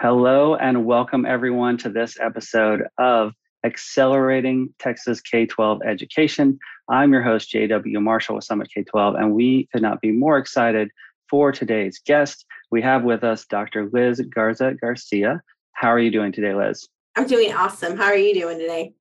Hello, and welcome everyone to this episode of Accelerating Texas K 12 Education. I'm your host, JW Marshall with Summit K 12, and we could not be more excited for today's guest. We have with us Dr. Liz Garza Garcia. How are you doing today, Liz? I'm doing awesome. How are you doing today?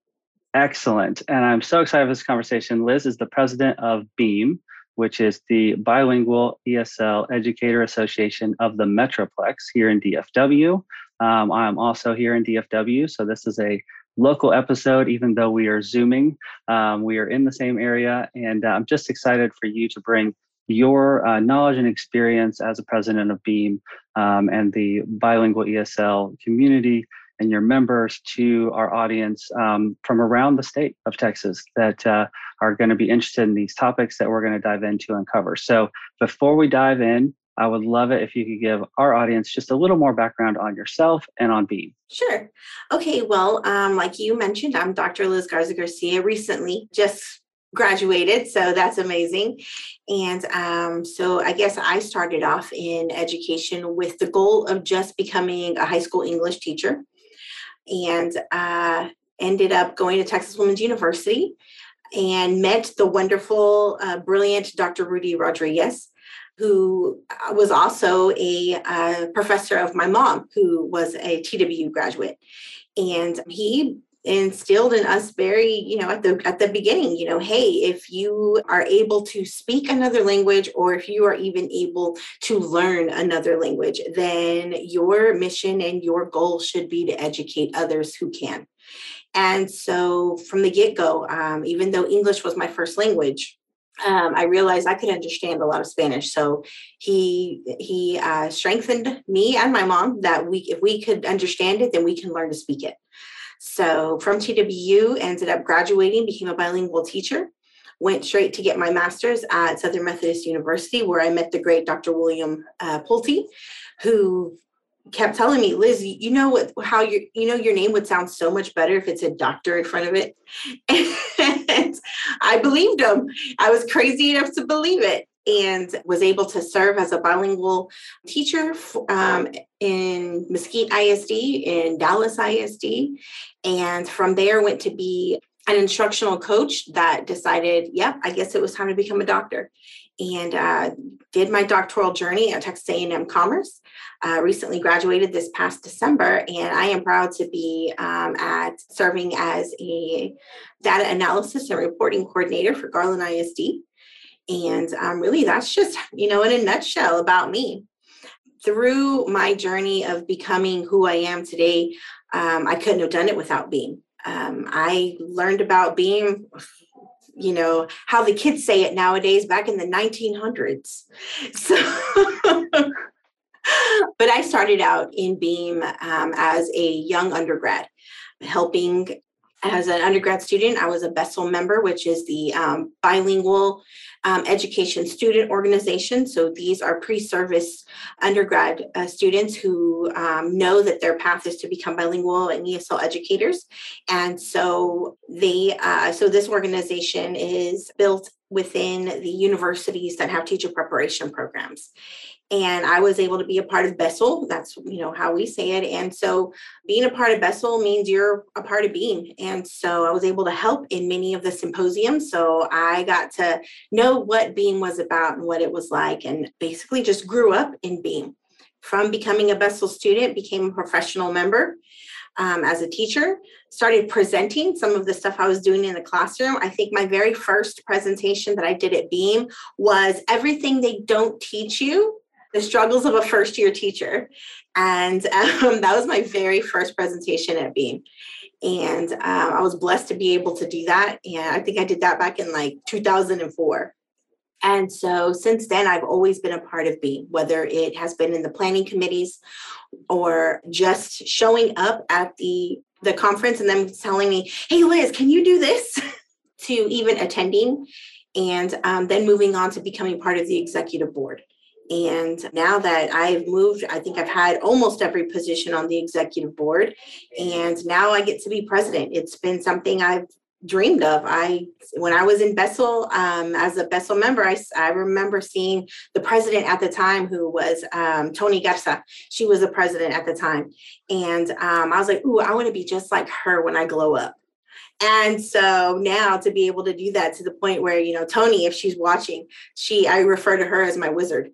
Excellent. And I'm so excited for this conversation. Liz is the president of BEAM, which is the Bilingual ESL Educator Association of the Metroplex here in DFW. Um, I'm also here in DFW, so this is a local episode, even though we are Zooming. Um, we are in the same area, and uh, I'm just excited for you to bring your uh, knowledge and experience as a president of BEAM um, and the bilingual ESL community and your members to our audience um, from around the state of Texas that uh, are going to be interested in these topics that we're going to dive into and cover. So before we dive in, I would love it if you could give our audience just a little more background on yourself and on Beam. Sure. Okay. Well, um, like you mentioned, I'm Dr. Liz Garza Garcia. Recently, just graduated, so that's amazing. And um, so I guess I started off in education with the goal of just becoming a high school English teacher and uh, ended up going to Texas Women's University and met the wonderful, uh, brilliant Dr. Rudy Rodriguez, who uh, was also a uh, professor of my mom, who was a TWU graduate. And he instilled in us very you know at the at the beginning you know hey if you are able to speak another language or if you are even able to learn another language then your mission and your goal should be to educate others who can and so from the get-go um, even though english was my first language um, I realized I could understand a lot of Spanish. So he he uh, strengthened me and my mom that we if we could understand it, then we can learn to speak it. So from TWU, ended up graduating, became a bilingual teacher, went straight to get my master's at Southern Methodist University, where I met the great Dr. William uh, Pulte, who kept telling me, Liz, you know what, how your, you know, your name would sound so much better if it's a doctor in front of it. And I believed him. I was crazy enough to believe it and was able to serve as a bilingual teacher um, in Mesquite ISD, in Dallas ISD. And from there, went to be an instructional coach that decided, yep, I guess it was time to become a doctor. And uh, did my doctoral journey at Texas A&M Commerce. Uh, recently graduated this past December, and I am proud to be um, at serving as a data analysis and reporting coordinator for Garland ISD. And um, really, that's just, you know, in a nutshell about me. Through my journey of becoming who I am today, um, I couldn't have done it without Beam. Um, I learned about Beam, you know, how the kids say it nowadays back in the 1900s. So, but I started out in Beam um, as a young undergrad, helping as an undergrad student, I was a BESSEL member, which is the um, bilingual um, education student organization. So these are pre-service undergrad uh, students who um, know that their path is to become bilingual and ESL educators. And so they, uh, so this organization is built within the universities that have teacher preparation programs and I was able to be a part of BESSEL. That's you know how we say it. And so being a part of BESSEL means you're a part of Beam. And so I was able to help in many of the symposiums. So I got to know what Beam was about and what it was like, and basically just grew up in Beam. From becoming a BESSEL student, became a professional member. Um, as a teacher, started presenting some of the stuff I was doing in the classroom. I think my very first presentation that I did at Beam was everything they don't teach you the struggles of a first year teacher. And um, that was my very first presentation at Beam. And um, I was blessed to be able to do that. And I think I did that back in like 2004. And so since then, I've always been a part of Beam, whether it has been in the planning committees or just showing up at the the conference and them telling me, "Hey, Liz, can you do this?" to even attending, and um, then moving on to becoming part of the executive board. And now that I've moved, I think I've had almost every position on the executive board. And now I get to be president. It's been something I've dreamed of. I when I was in Bessel um, as a Bessel member, I, I remember seeing the president at the time, who was um, Tony Garza. She was the president at the time, and um, I was like, "Ooh, I want to be just like her when I glow up." And so now to be able to do that to the point where you know Tony, if she's watching, she I refer to her as my wizard.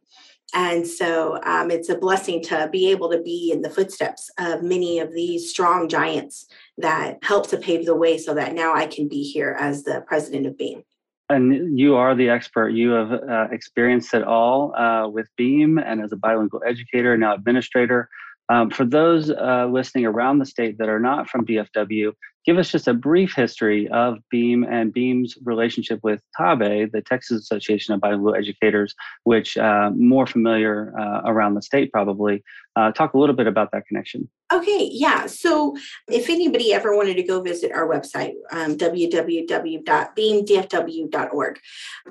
And so um, it's a blessing to be able to be in the footsteps of many of these strong giants that help to pave the way so that now I can be here as the president of Beam. And you are the expert. You have uh, experienced it all uh, with Beam and as a bilingual educator, now administrator. Um, for those uh, listening around the state that are not from DFW, give us just a brief history of Beam and Beam's relationship with TABE, the Texas Association of Bilingual Educators, which uh, more familiar uh, around the state probably. Uh, talk a little bit about that connection. Okay, yeah. So if anybody ever wanted to go visit our website, um, www.beamdfw.org,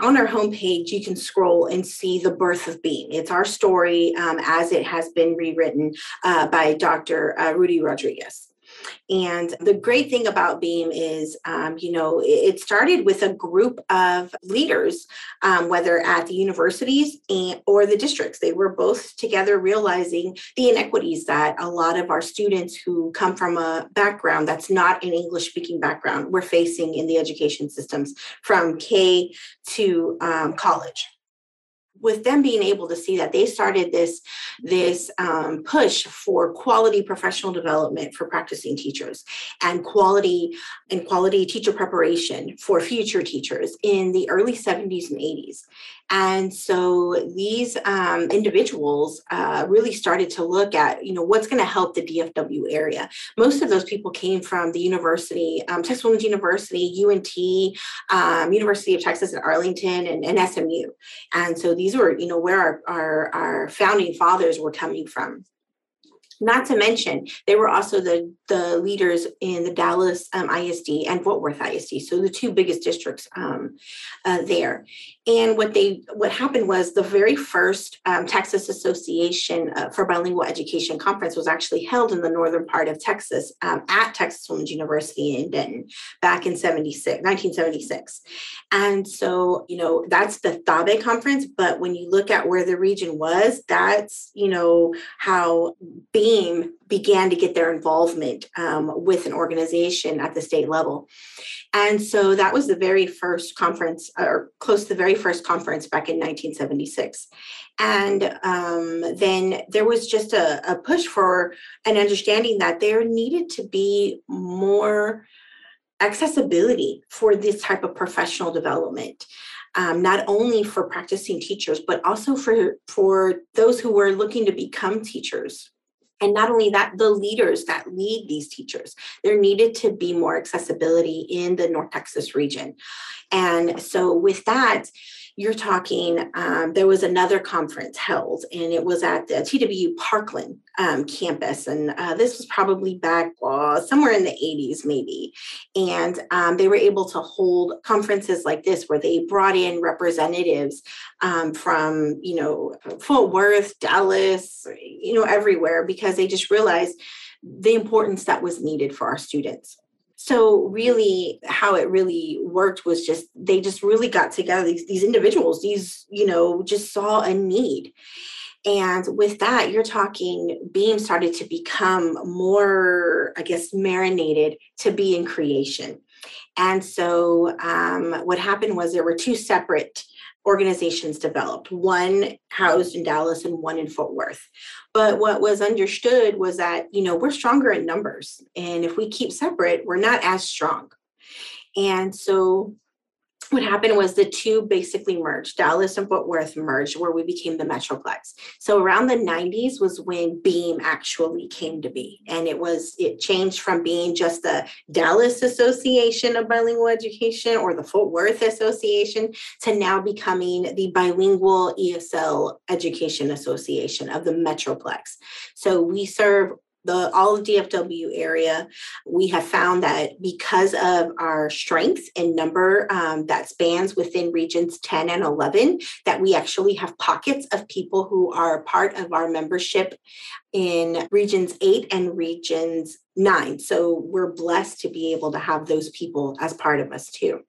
on our homepage, you can scroll and see the birth of Beam. It's our story um, as it has been rewritten uh, by Dr. Uh, Rudy Rodriguez. And the great thing about Beam is, um, you know, it started with a group of leaders, um, whether at the universities and, or the districts. They were both together realizing the inequities that a lot of our students who come from a background that's not an English speaking background were facing in the education systems from K to um, college with them being able to see that they started this this um, push for quality professional development for practicing teachers and quality and quality teacher preparation for future teachers in the early 70s and 80s and so these um, individuals uh, really started to look at, you know, what's going to help the DFW area. Most of those people came from the university, um, Texas Women's University, UNT, um, University of Texas at Arlington, and, and, SMU. And so these were, you know, where our, our, our founding fathers were coming from. Not to mention, they were also the, the leaders in the Dallas um, ISD and Fort Worth ISD, so the two biggest districts um, uh, there. And what they what happened was the very first um, Texas Association uh, for Bilingual Education conference was actually held in the northern part of Texas um, at Texas Women's University in Denton back in 76, 1976. And so, you know, that's the TABE conference. But when you look at where the region was, that's, you know, how BEAM began to get their involvement um, with an organization at the state level. And so that was the very first conference, or close to the very first conference back in 1976. And um, then there was just a, a push for an understanding that there needed to be more accessibility for this type of professional development. Um, not only for practicing teachers, but also for, for those who were looking to become teachers and not only that, the leaders that lead these teachers. There needed to be more accessibility in the North Texas region. And so, with that, you're talking, um, there was another conference held, and it was at the TW Parkland um, campus. And uh, this was probably back uh, somewhere in the 80s, maybe. And um, they were able to hold conferences like this where they brought in representatives um, from, you know, Fort Worth, Dallas, you know, everywhere, because they just realized the importance that was needed for our students so really how it really worked was just they just really got together these, these individuals these you know just saw a need and with that you're talking beam started to become more i guess marinated to be in creation and so um, what happened was there were two separate organizations developed, one housed in Dallas and one in Fort Worth. But what was understood was that, you know, we're stronger in numbers. And if we keep separate, we're not as strong. And so what happened was the two basically merged. Dallas and Fort Worth merged, where we became the Metroplex. So around the 90s was when Beam actually came to be. And it was, it changed from being just the Dallas Association of Bilingual Education or the Fort Worth Association to now becoming the Bilingual ESL Education Association of the Metroplex. So we serve the all of DFW area, we have found that because of our strength in number um, that spans within regions 10 and 11, that we actually have pockets of people who are part of our membership in regions 8 and regions 9. So we're blessed to be able to have those people as part of us too.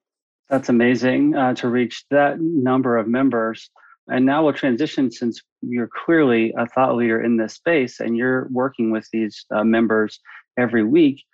That's amazing uh, to reach that number of members. And now we'll transition since you're clearly a thought leader in this space and you're working with these uh, members every week.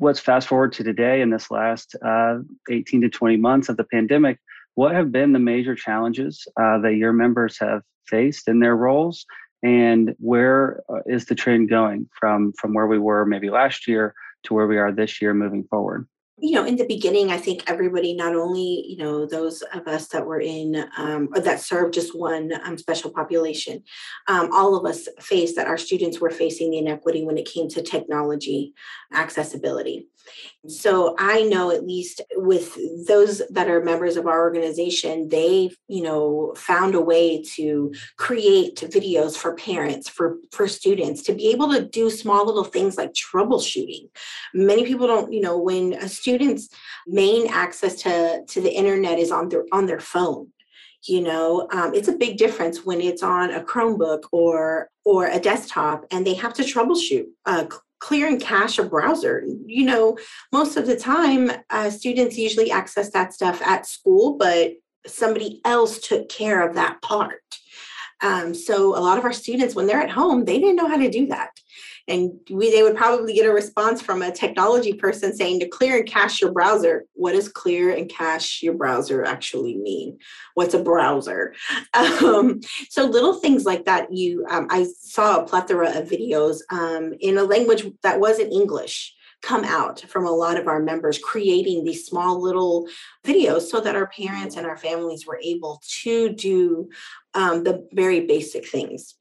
Let's fast forward to today in this last uh, 18 to 20 months of the pandemic. What have been the major challenges uh, that your members have faced in their roles? And where uh, the trend going from, from where we were maybe last year to where we are this year moving forward? You know in the beginning i think everybody not only you know those of us that were in um, or that served just one um, special population um, all of us faced that our students were facing the inequity when it came to technology accessibility so I know at least with those that are members of our organization, they, you know, found a way to create videos for parents, for for students to be able to do small little things like troubleshooting. Many people don't, you know, when a student's main access to to the internet is on their on their phone you know um, it's a big difference when it's on a chromebook or or a desktop and they have to troubleshoot uh, clear and cache a browser. You know, most of the time, uh, students usually access that stuff at school, but somebody else took care of that part. Um, so a lot of our students, when they're at home, they didn't know how to do that. And we they would probably get a response from a technology person saying to clear and cache your browser. What does clear and cache your browser actually mean? What's a browser? Um, so little things like that you um, i saw a plethora of videos um, in a language that wasn't english come out from a lot of our members creating these small little videos so that our parents and our families were able to do um, the very basic things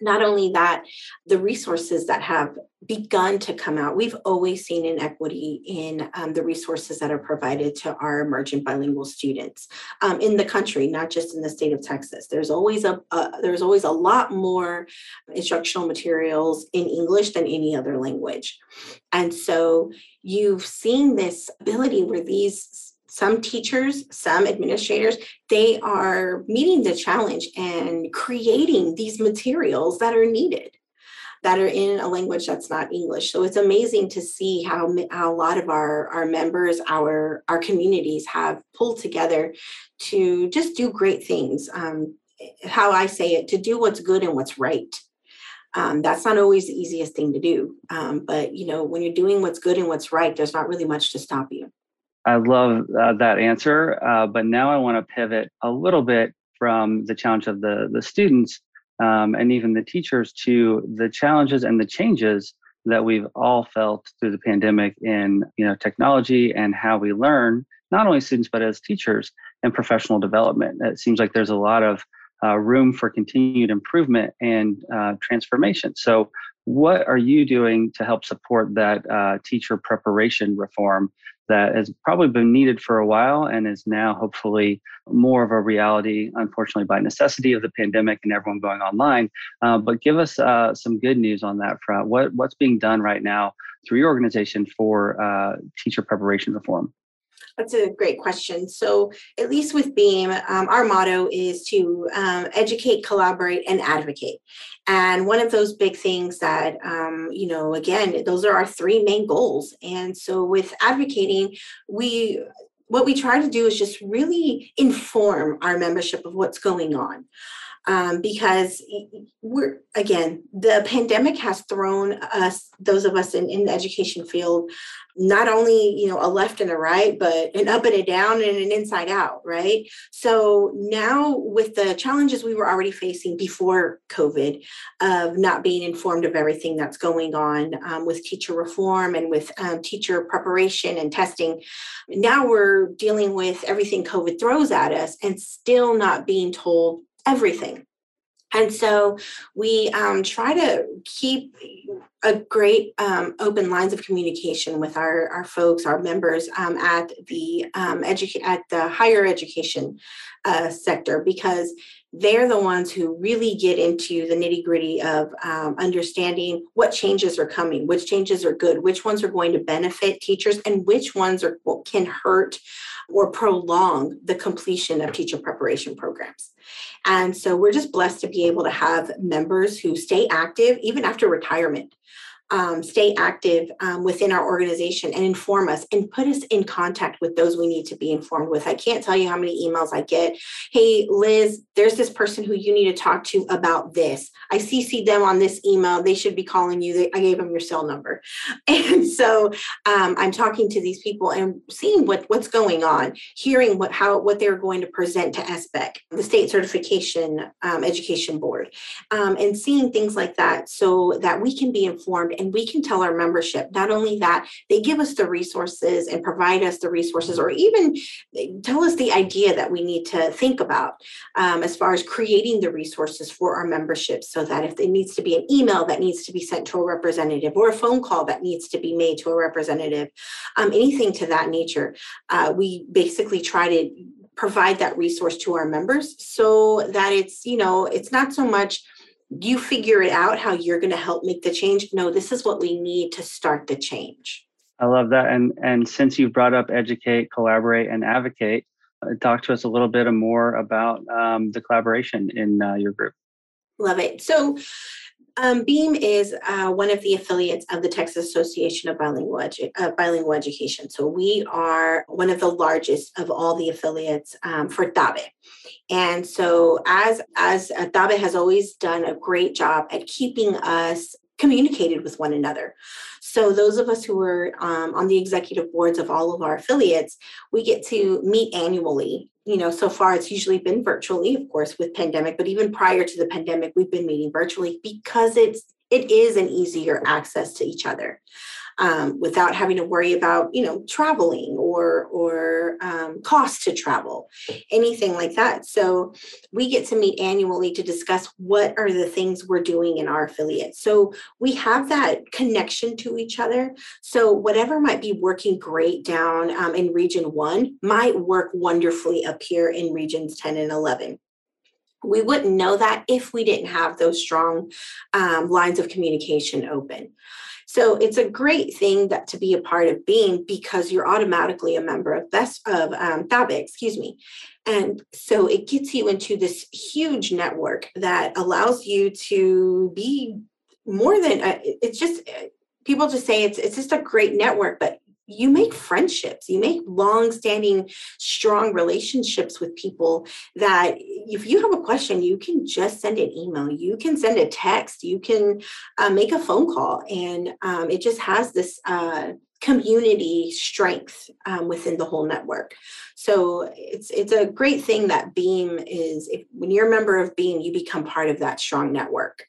not only that, the resources that have begun to come out, we've always seen inequity in um, the resources that are provided to our emergent bilingual students um, in the country, not just in the state of Texas. There's always a there's always a lot more instructional materials in English than any other language, and so you've seen this ability where these some teachers, some administrators, they are meeting the challenge and creating these materials that are needed that are in a language that's not English. So it's amazing to see how, how a lot of our, our members, our, our communities have pulled together to just do great things. Um, how I say it, to do what's good and what's right. Um, that's not always the easiest thing to do. Um, but you know, when you're doing what's good and what's right, there's not really much to stop you. I love uh, that answer, uh, but now I want to pivot a little bit from the challenge of the the students um, and even the teachers to the challenges and the changes that we've all felt through the pandemic in you know technology and how we learn, not only students but as teachers and professional development. It seems like there's a lot of uh, room for continued improvement and uh, transformation. So, what are you doing to help support that uh, teacher preparation reform that has probably been needed for a while and is now hopefully more of a reality, unfortunately, by necessity of the pandemic and everyone going online. Uh, but give us uh, some good news on that front. What, what's being done right now through your organization for uh, teacher preparation reform? That's a great question. So, at least with Beam, um, our motto is to um, educate, collaborate, and advocate. And one of those big things that, um, you know, again, those are our three main goals. And so, with advocating, we what we try to do is just really inform our membership of what's going on um, because we're again the pandemic has thrown us those of us in, in the education field not only you know a left and a right but an up and a down and an inside out right? So now with the challenges we were already facing before covid of not being informed of everything that's going on um, with teacher reform and with um, teacher preparation and testing now we're dealing with everything covid throws at us and still not being told everything. And so we um, try to keep a great um, open lines of communication with our, our folks, our members um, at the um, at the higher education uh, sector, because they're the ones who really get into the nitty gritty of um, understanding what changes are coming, which changes are good, which ones are going to benefit teachers, and which ones are can hurt or prolong the completion of teacher preparation programs. And so we're just blessed to be able to have members who stay active even after retirement um, stay active um, within our organization and inform us and put us in contact with those we need to be informed with. I can't tell you how many emails I get. Hey, Liz, there's this person who you need to talk to about this. I cc'd them on this email. They should be calling you. I gave them your cell number. And so um, I'm talking to these people and seeing what, what's going on, hearing what how what they're going to present to SBEC, the State Certification um, Education Board, um, and seeing things like that so that we can be informed and we can tell our membership not only that they give us the resources and provide us the resources or even tell us the idea that we need to think about um, as far as creating the resources for our membership so that if it needs to be an email that needs to be sent to a representative or a phone call that needs to be made to a representative um, anything to that nature uh, we basically try to provide that resource to our members so that it's you know it's not so much you figure it out how you're going to help make the change. No this is what we need to start the change. I love that and and since you brought up educate collaborate and advocate uh, talk to us a little bit more about um, the collaboration in uh, your group. Love it. So um, Beam is uh, one of the affiliates of the Texas Association of Bilingual, Edu- uh, Bilingual Education. So we are one of the largest of all the affiliates um, for TABE. And so as as uh, TABE has always done a great job at keeping us communicated with one another. So those of us who are um, on the executive boards of all of our affiliates, we get to meet annually. You know, so far it's usually been virtually, of course, with pandemic, but even prior to the pandemic, we've been meeting virtually because it's it is an easier access to each other um, without having to worry about you know traveling or or um, cost to travel anything like that. So we get to meet annually to discuss what are the things we're doing in our affiliate so we have that connection to each other. So whatever might be working great down um, in region one might work wonderfully up here in regions 10 and 11 we wouldn't know that if we didn't have those strong um, lines of communication open. So it's a great thing that to be a part of Beam because you're automatically a member of best of um, excuse me. And so it gets you into this huge network that allows you to be more than uh, it's just uh, people just say it's it's just a great network, but you make friendships you make long-standing strong relationships with people that if you have a question you can just send an email you can send a text you can uh, make a phone call. And um, it just has this uh, community strength um, within the whole network. So it's it's a great thing that beam is if, when you're a member of beam you become part of that strong network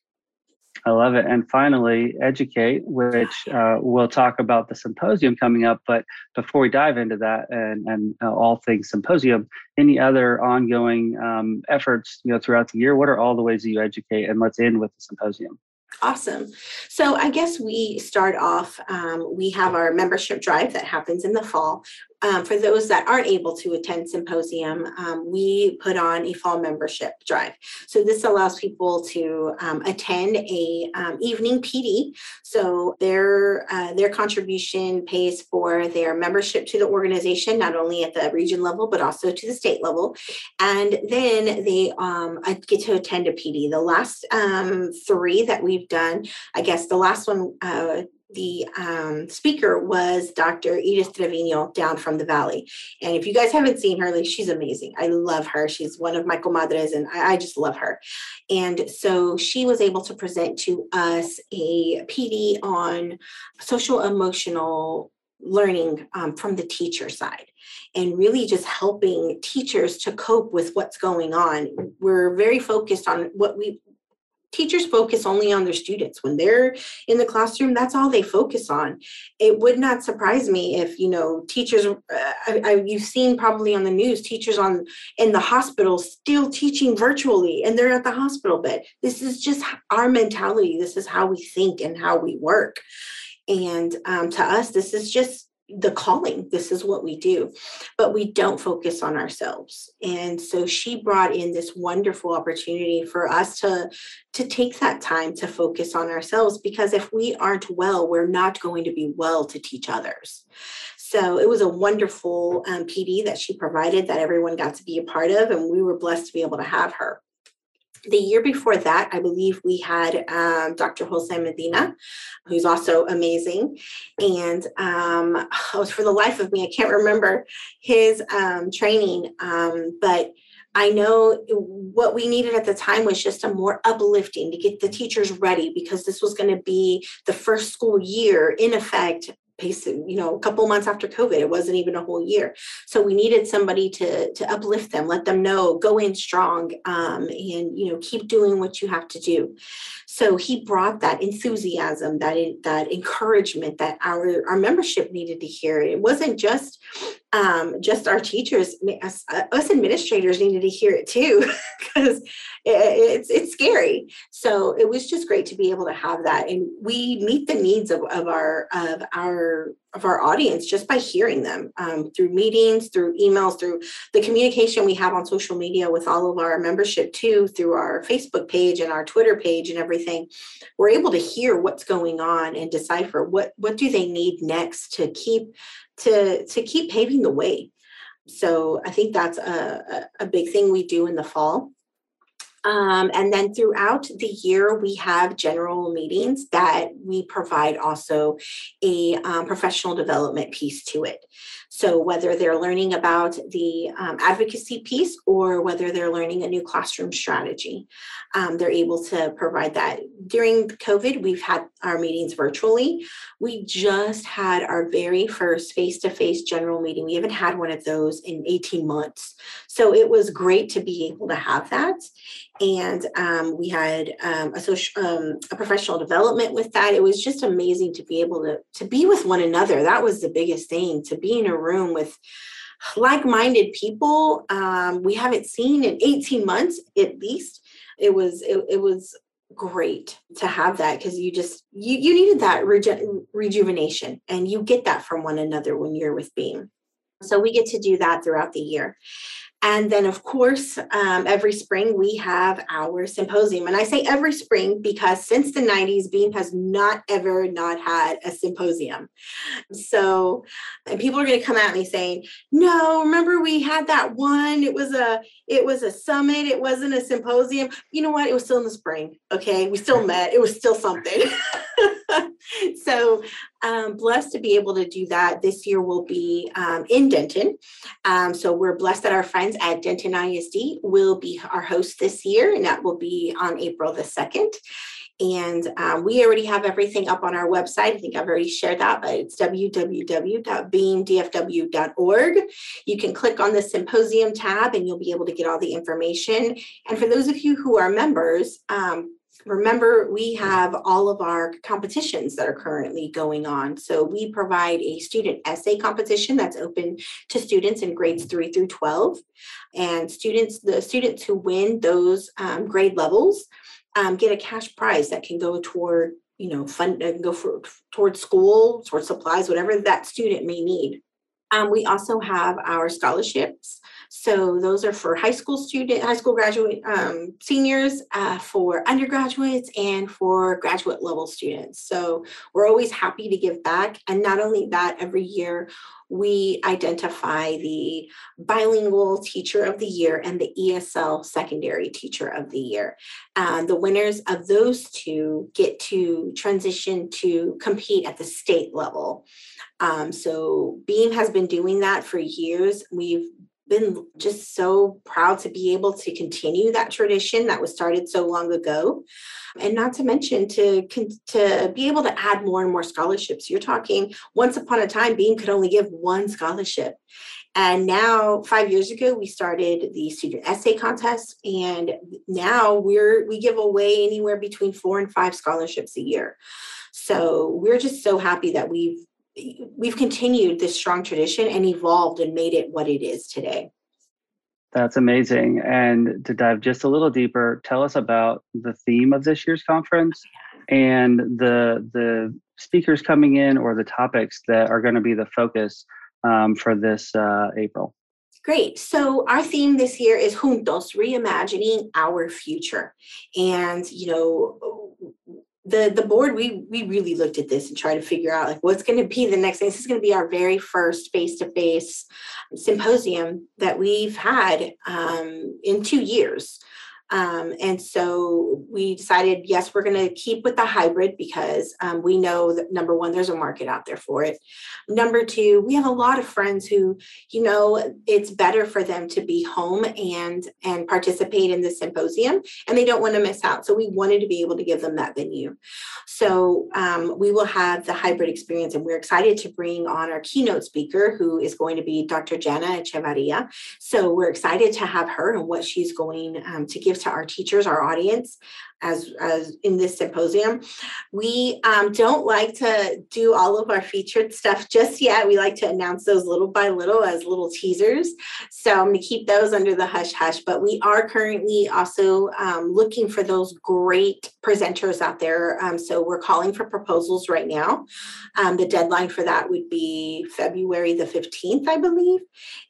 I love it. And finally, educate, which uh, we'll talk about the symposium coming up. But before we dive into that and, and uh, all things symposium, any other ongoing um, efforts you know throughout the year? What are all the ways that you educate? And let's end with the symposium. Awesome. So I guess we start off, um, we have our membership drive that happens in the fall. Um, for those that aren't able to attend symposium, um, we put on a fall membership drive. So this allows people to um, attend a um, evening PD. So their uh, their contribution pays for their membership to the organization, not only at the region level but also to the state level, and then they um, get to attend a PD. The last three that we've done, I guess the last one. Uh, the um, speaker was Dr. Edith Trevino down from the Valley. And if you guys haven't seen her, like she's amazing. I love her. She's one of my comadres, and I, I just love her. And so she was able to present to us a PD on social emotional learning um, from the teacher side and really just helping teachers to cope with what's going on we're very focused on what we teachers focus only on their students. When they're in the classroom that's all they focus on. It would not surprise me if you know teachers uh, I, I, you've seen probably on the news teachers on in the hospital still teaching virtually and they're at the hospital bed. This is just our mentality. This is how we think and how we work. And um, to us this is just the calling this is what we do but we don't focus on ourselves. And so she brought in this wonderful opportunity for us to to take that time to focus on ourselves because if we aren't well we're not going to be well to teach others. So it was a wonderful um, pd that she provided that everyone got to be a part of and we were blessed to be able to have her the year before that, I believe we had um, Dr. Jose Medina, who's also amazing. And um, oh, for the life of me, I can't remember his um, training, um, but I know what we needed at the time was just a more uplifting to get the teachers ready because this was going to be the first school year in effect you know, a couple months after COVID. It wasn't even a whole year. So we needed somebody to to uplift them, let them know, go in strong, um, and you know, keep doing what you have to do. So he brought that enthusiasm, that that encouragement that our our membership needed to hear. It wasn't just um, just our teachers, us, us administrators needed to hear it too, because it's it's scary. So it was just great to be able to have that, and we meet the needs of, of our of our of our audience just by hearing them um, through meetings, through emails, through the communication we have on social media with all of our membership too, through our Facebook page and our Twitter page and everything. We're able to hear what's going on and decipher what what do they need next to keep to to keep paving the way. So I think that's a, a, big thing we do in the fall. Um, and then throughout the year, we have general meetings that we provide also a um, professional development piece to it. So, whether they're learning about the um, advocacy piece or whether they're learning a new classroom strategy, um, they're able to provide that. During COVID, we've had our meetings virtually. We just had our very first face to face general meeting. We haven't had one of those in 18 months. So, it was great to be able to have that. And um, we had um, a social um, a professional development with that. It was just amazing to be able to to be with one another. That was the biggest thing to be in a room with like-minded people. Um, we haven't seen in 18 months at least. It was it, it was great to have that because you just you, you needed that reju- rejuvenation and you get that from one another when you're with beam. So we get to do that throughout the year and then, of course, um, every spring we have our symposium. And I say every spring because since the 90s, Beam has not ever not had a symposium. So, and people are going to come at me saying, "No, remember we had that one? It was a it was a summit. It wasn't a symposium. You know what? It was still in the spring. Okay, we still met. It was still something." so um, blessed to be able to do that. This year will be um, in Denton. Um, so we're blessed that our friends at Denton ISD will be our host this year, and that will be on April the 2nd. And um, we already have everything up on our website. I think I've already shared that, but it's www.beamdfw.org. You can click on the symposium tab and you'll be able to get all the information. And for those of you who are members, um, remember we have all of our competitions that are currently going on. So we provide a student essay competition that's open to students in grades 3 through 12 and students the students who win those um, grade levels um, get a cash prize that can go toward you know fund uh, go for towards school towards supplies whatever that student may need. Um, we also have our scholarships so those are for high school student, high school graduate um, seniors, uh, for undergraduates, and for graduate level students. So we're always happy to give back. And not only that, every year we identify the bilingual teacher of the year and the ESL secondary teacher of the year. Uh, the winners of those two get to transition to compete at the state level. Um, so Beam has been doing that for years. We've been just so proud to be able to continue that tradition that was started so long ago. And not to mention to to be able to add more and more scholarships. You're talking once upon a time beam could only give one scholarship. And now 5 years ago we started the student essay contest and now we're we give away anywhere between 4 and 5 scholarships a year. So we're just so happy that we've we've continued this strong tradition and evolved and made it what it is today. That's amazing. And to dive just a little deeper, tell us about the theme of this year's conference and the the speakers coming in or the topics that are going to be the focus um, for this uh, April? Great. So our theme this year is Juntos, reimagining our future. And, you know, the the board we we really looked at this and tried to figure out like what's going to be the next thing? This is going to be our very first face-to-face symposium that we've had um, in two years um, and so we decided, yes, we're going to keep with the hybrid because um, we know that number one, there's a market out there for it. Number two, we have a lot of friends who, you know, it's better for them to be home and and participate in the symposium, and they don't want to miss out. So we wanted to be able to give them that venue. So um, we will have the hybrid experience, and we're excited to bring on our keynote speaker, who is going to be Dr. Jana Echevarria. So we're excited to have her and what she's going um, to give to our teachers, our audience, as, as in this symposium. We um, don't like to do all of our featured stuff just yet. We like to announce those little by little as little teasers. So I'm going to keep those under the hush hush. But we are currently also um, looking for those great presenters out there. Um, so we're calling for proposals right now. Um, the deadline for that would be February the 15th, I believe.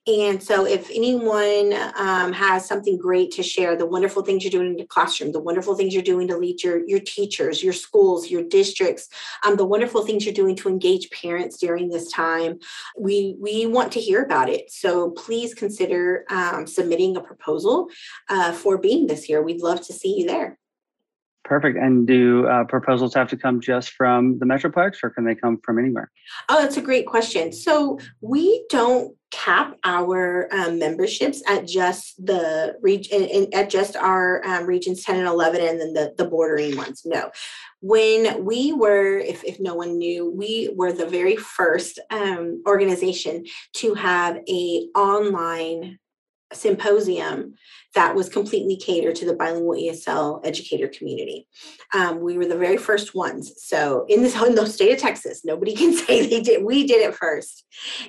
And so if anyone um, has something great to share, the wonderful things you're doing in the classroom, the wonderful things you're doing to lead your, your teachers, your schools, your districts, um, the wonderful things you're doing to engage parents during this time. We, we want to hear about it. So please consider um, submitting a proposal uh, for Beam this year. We'd love to see you there. Perfect. And do uh, proposals have to come just from the Metroplex or can they come from anywhere? Oh, that's a great question. So we don't cap our um, memberships at just the region at just our um, regions 10 and 11 and then the, the bordering ones. No. When we were if, if no one knew we were the very first um, organization to have a online symposium that was completely catered to the bilingual ESL educator community. Um, we were the very first ones. So in this in the state of Texas, nobody can say they did. We did it first,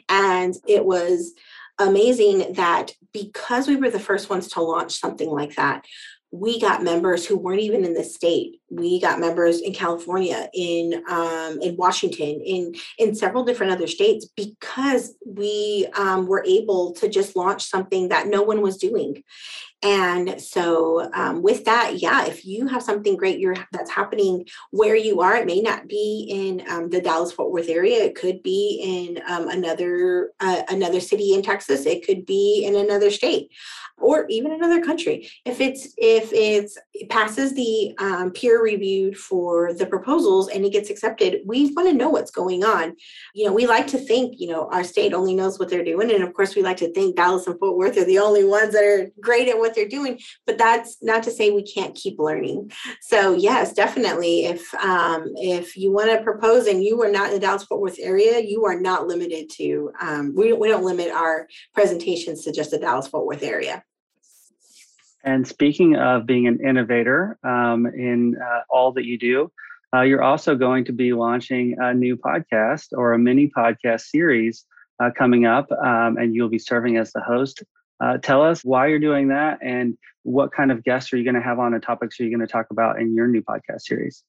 and it was amazing that because we were the first ones to launch something like that, we got members who weren't even in the state. We got members in California, in um, in Washington, in in several different other states because we um, were able to just launch something that no one was doing. And so, um, with that, yeah, if you have something great you're, that's happening where you are, it may not be in um, the Dallas Fort Worth area. It could be in um, another uh, another city in Texas. It could be in another state or even another country. If it's if it's it passes the um, peer reviewed for the proposals and it gets accepted, we want to know what's going on. You know, we like to think you know our state only knows what they're doing, and of course we like to think Dallas and Fort Worth are the only ones that are great at what they're doing. But that's not to say we can't keep learning. So yes, definitely. If um, if you want to propose and you are not in the Dallas Fort Worth area, you are not limited to. Um, we we don't limit our presentations to just the Dallas Fort Worth area. And speaking of being an innovator um, in uh, all that you do, uh, you're also going to be launching a new podcast or a mini podcast series uh, coming up, um, and you'll be serving as the host. Uh, tell us why you're doing that and what kind of guests are you going to have on the topics are you going to talk about in your new podcast series?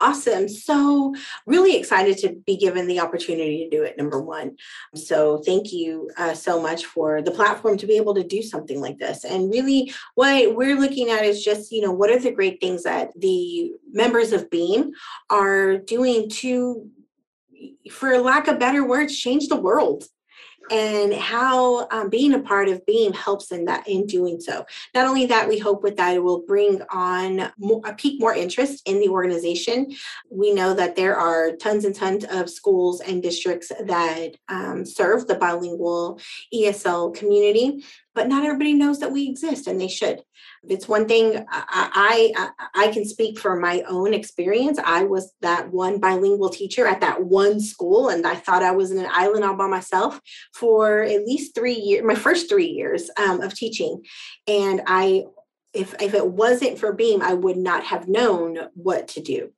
Awesome. So, really excited to be given the opportunity to do it, number one. So, thank you uh, so much for the platform to be able to do something like this. And really, what we're looking at is just, you know, what are the great things that the members of Beam are doing to, for lack of better words, change the world and how um, being a part of beam helps in that in doing so. Not only that we hope with that it will bring on more, a peak more interest in the organization. We know that there are tons and tons of schools and districts that um, serve the bilingual esl community but not everybody knows that we exist and they should. It's one thing I, I i can speak for my own experience. I was that one bilingual teacher at that one school and i thought i was in an island all by myself for at least three years my first three years um, of teaching. And i if, if it wasn't for beam i would not have known what to do.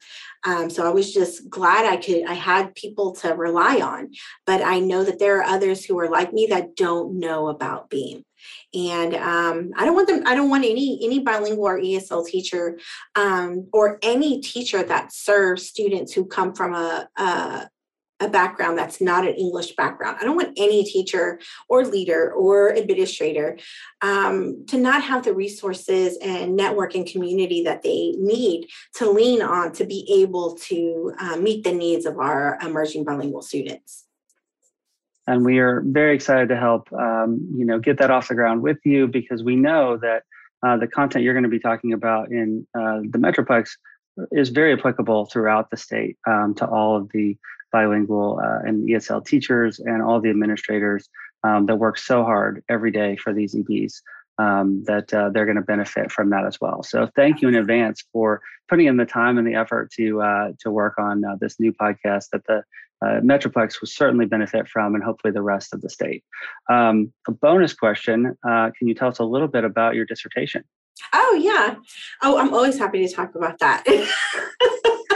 Um, so i was just glad i could i had people to rely on but i know that there are others who are like me that don't know about beam and um, i don't want them i don't want any any bilingual or esl teacher um, or any teacher that serves students who come from a, a a background that's not an English background. I don't want any teacher or leader or administrator um, to not have the resources and network and community that they need to lean on to be able to uh, meet the needs of our emerging bilingual students and we are very excited to help um, you know get that off the ground with you because we know that uh, the content you're going to be talking about in uh, the metroplex is very applicable throughout the state um, to all of the bilingual uh, and esl teachers and all the administrators um, that work so hard every day for these ebs um, that uh, they're going to benefit from that as well so thank you in advance for putting in the time and the effort to uh, to work on uh, this new podcast that the uh, Metroplex will certainly benefit from, and hopefully the rest of the state. Um, a bonus question uh, Can you tell us a little bit about your dissertation? Oh, yeah. Oh, I'm always happy to talk about that.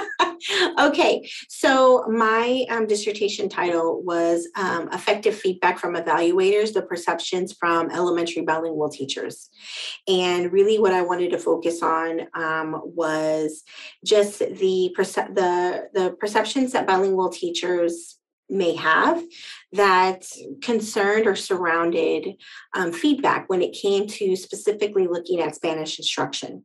okay, so my um, dissertation title was um, Effective Feedback from Evaluators The Perceptions from Elementary Bilingual Teachers. And really, what I wanted to focus on um, was just the, perce- the, the perceptions that bilingual teachers may have that concerned or surrounded um, feedback when it came to specifically looking at Spanish instruction.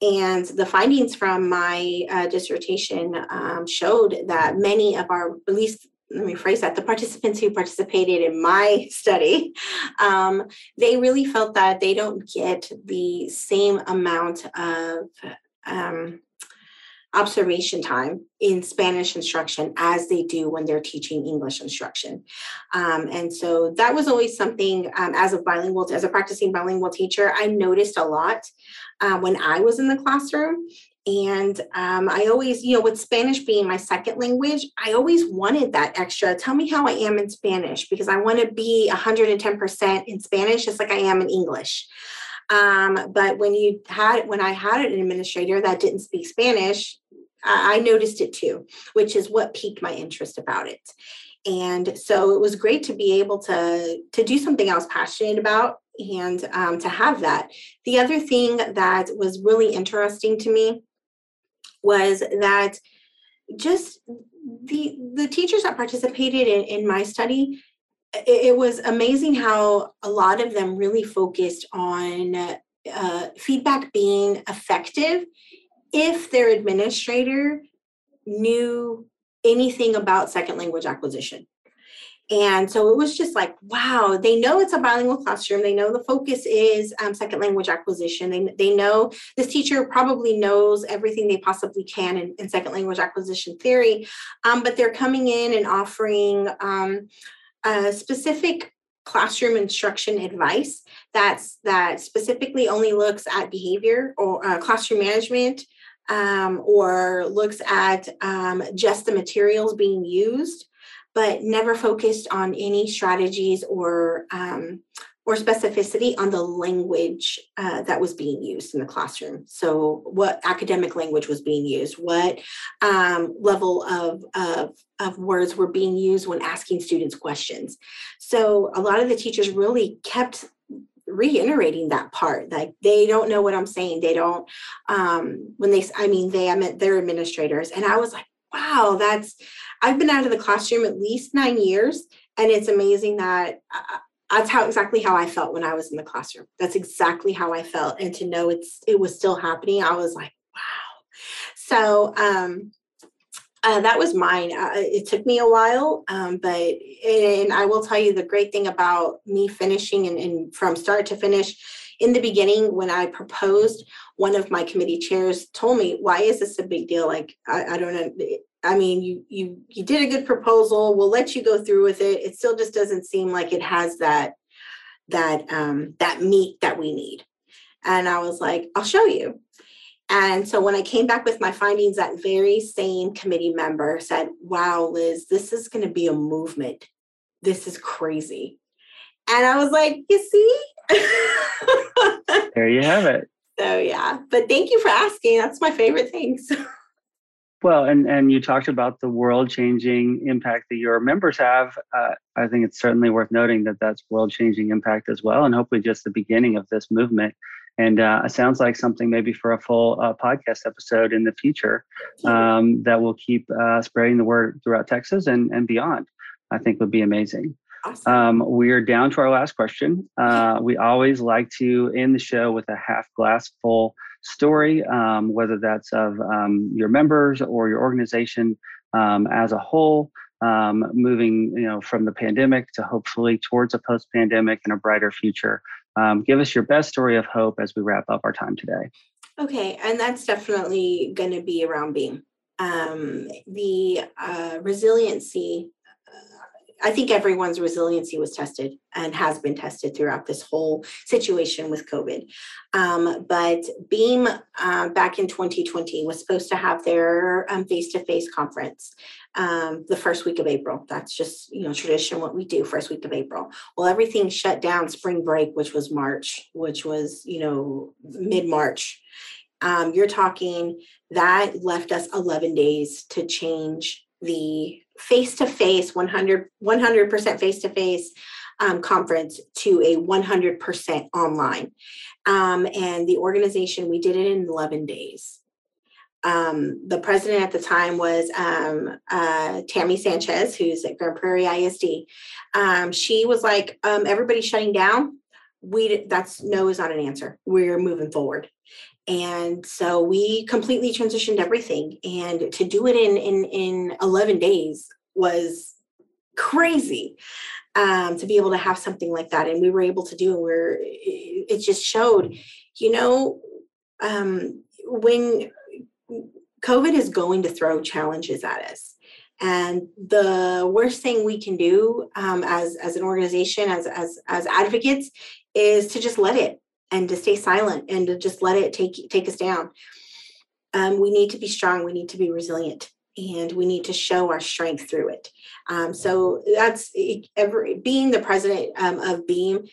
And the findings from my uh, dissertation um, showed that many of our, at least let me phrase that the participants who participated in my study um, they really felt that they don't get the same amount of um, observation time in Spanish instruction as they do when they're teaching English instruction. Um, and so that was always something um, as a bilingual, as a practicing bilingual teacher, I noticed a lot uh, when I was in the classroom. And um, I always, you know, with Spanish being my second language, I always wanted that extra. Tell me how I am in Spanish because I want to be 110% in Spanish, just like I am in English. Um, but when you had when I had an administrator that didn't speak Spanish, I noticed it too, which is what piqued my interest about it. And so it was great to be able to to do something I was passionate about and um, to have that. The other thing that was really interesting to me was that just the the teachers that participated in, in my study it, it was amazing how a lot of them really focused on uh, feedback being effective if their administrator knew anything about second language acquisition. And so it was just like, wow, they know it's a bilingual classroom. They know the focus is um, second language acquisition. They, they know this teacher probably knows everything they possibly can in, in second language acquisition theory, um, but they're coming in and offering um, a specific classroom instruction advice that's that specifically only looks at behavior or uh, classroom management um, or looks at um, just the materials being used, but never focused on any strategies or um, or specificity on the language uh, that was being used in the classroom. So, what academic language was being used, what um, level of, of, of words were being used when asking students questions. So, a lot of the teachers really kept reiterating that part like they don't know what i'm saying they don't um when they i mean they i meant their administrators and i was like wow that's i've been out of the classroom at least nine years and it's amazing that uh, that's how exactly how i felt when i was in the classroom. That's exactly how i felt and to know it's it was still happening i was like wow. So um uh, that was mine. Uh, it took me a while, um, but and I will tell you the great thing about me finishing and, and, from start to finish. In the beginning, when I proposed, one of my committee chairs told me, "Why is this a big deal? Like, I, I don't know. I mean, you you you did a good proposal. We'll let you go through with it. It still just doesn't seem like it has that that um, that meat that we need." And I was like, "I'll show you." And so when I came back with my findings, that very same committee member said, Wow, Liz, this is going to be a movement. This is crazy. And I was like, You see? there you have it. So, yeah. But thank you for asking. That's my favorite things. Well, and and you talked about the world changing impact that your members have. Uh, I think it's certainly worth noting that that's world changing impact as well, and hopefully just the beginning of this movement. And uh, it sounds like something maybe for a full uh, podcast episode in the future um, that will keep uh, spreading the word throughout Texas and, and beyond. I think would be amazing. Awesome. Um, we're down to our last question. Uh, we always like to end the show with a half glass full story, um, whether that's of um, your members or your organization um, as a whole, um, moving you know from the pandemic to hopefully towards a post-pandemic and a brighter future. Um, give us your best story of hope as we wrap up our time today. Okay, and that's definitely going to be around Beam. the uh, resiliency I think everyone's resiliency was tested and has been tested throughout this whole situation with COVID. Um, but Beam uh, back in 2020 was supposed to have their face to face conference um, the first week of April. That's just, you know, tradition what we do first week of April. Well, everything shut down spring break, which was March, which was, you know, mid March. Um, you're talking that left us 11 days to change the face to face 100 100% face to face conference to a 100% online um, and the organization we did it in 11 days um, the president at the time was um, uh, Tammy Sanchez, who's at Grand Prairie ISD. Um, she was like, um, "Everybody's shutting down. We that's no is not an answer. We're moving forward." And so we completely transitioned everything and to do it in in in 11 days was crazy um, to be able to have something like that and we were able to do it where it just showed you know um, when covid is going to throw challenges at us and the worst thing we can do um, as as an organization as as as advocates is to just let it and to stay silent and to just let it take take us down. Um, we need to be strong. We need to be resilient, and we need to show our strength through it. Um, so that's every, being the president um, of Beam.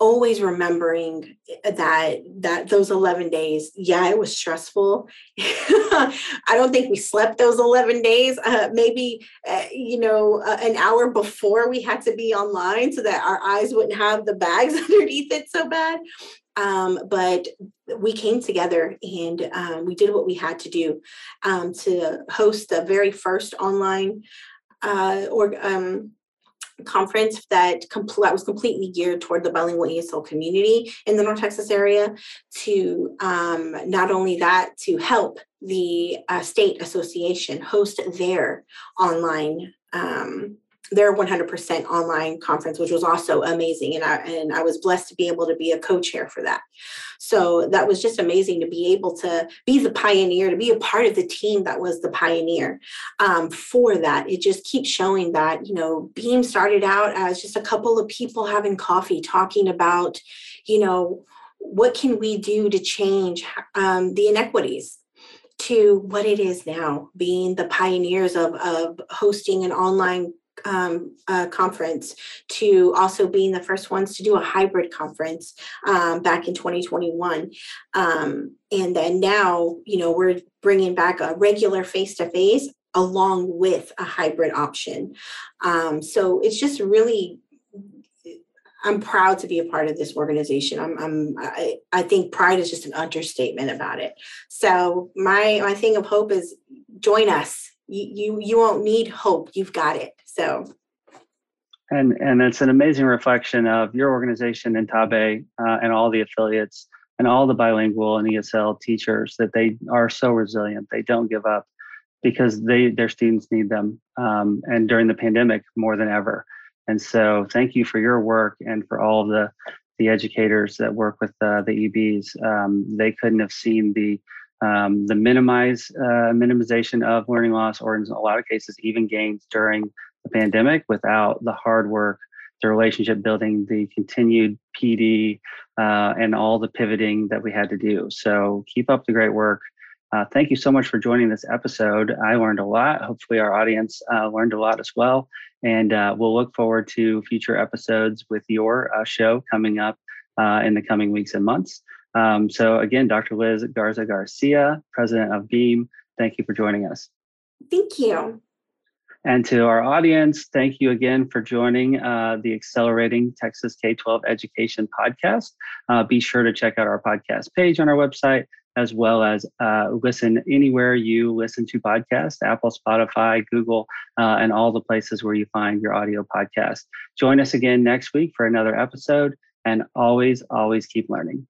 Always remembering that that those eleven days, yeah, it was stressful. I don't think we slept those eleven days. Uh, maybe uh, you know uh, an hour before we had to be online so that our eyes wouldn't have the bags underneath it so bad. Um, but we came together and um, we did what we had to do um, to host the very first online uh, or um, conference that, compl- that was completely geared toward the bilingual ESL community in the North Texas area. To um, not only that, to help the uh, state association host their online um, their 100% online conference, which was also amazing. And I, and I was blessed to be able to be a co-chair for that. So that was just amazing to be able to be the pioneer, to be a part of the team that was the pioneer um, for that. It just keeps showing that, you know, Beam started out as just a couple of people having coffee, talking about, you know, what can we do to change um, the inequities to what it is now, being the pioneers of, of hosting an online um, uh, conference to also being the first ones to do a hybrid conference um, back in 2021. Um, and then now, you know, we're bringing back a regular face to face along with a hybrid option. Um, so it's just really I'm proud to be a part of this organization. I'm, I'm I, I, think pride is just an understatement about it. So my my thing of hope is join us. You you won't need hope. You've got it. So and and it's an amazing reflection of your organization and TABE uh, and all the affiliates and all the bilingual and ESL teachers that they are so resilient. They don't give up because they their students need them, um, and during the pandemic more than ever. And so, thank you for your work and for all the the educators that work with uh, the EBs. Um, they couldn't have seen the um, the minimize uh, minimization of learning loss, or in a lot of cases, even gains during the pandemic without the hard work, the relationship building, the continued PD, uh, and all the pivoting that we had to do. So keep up the great work. Uh, thank you so much for joining this episode. I learned a lot. Hopefully, our audience uh, learned a lot as well. And uh, we'll look forward to future episodes with your uh, show coming up in the coming weeks and months. Um, so, again, Dr. Liz Garza Garcia, president of BEAM, thank you for joining us. Thank you. And to our audience, thank you again for joining uh, the Accelerating Texas K 12 Education podcast. Uh, be sure to check out our podcast page on our website, as well as uh, listen anywhere you listen to podcasts Apple, Spotify, Google, uh, and all the places where you find your audio podcast. Join us again next week for another episode, and always, always keep learning.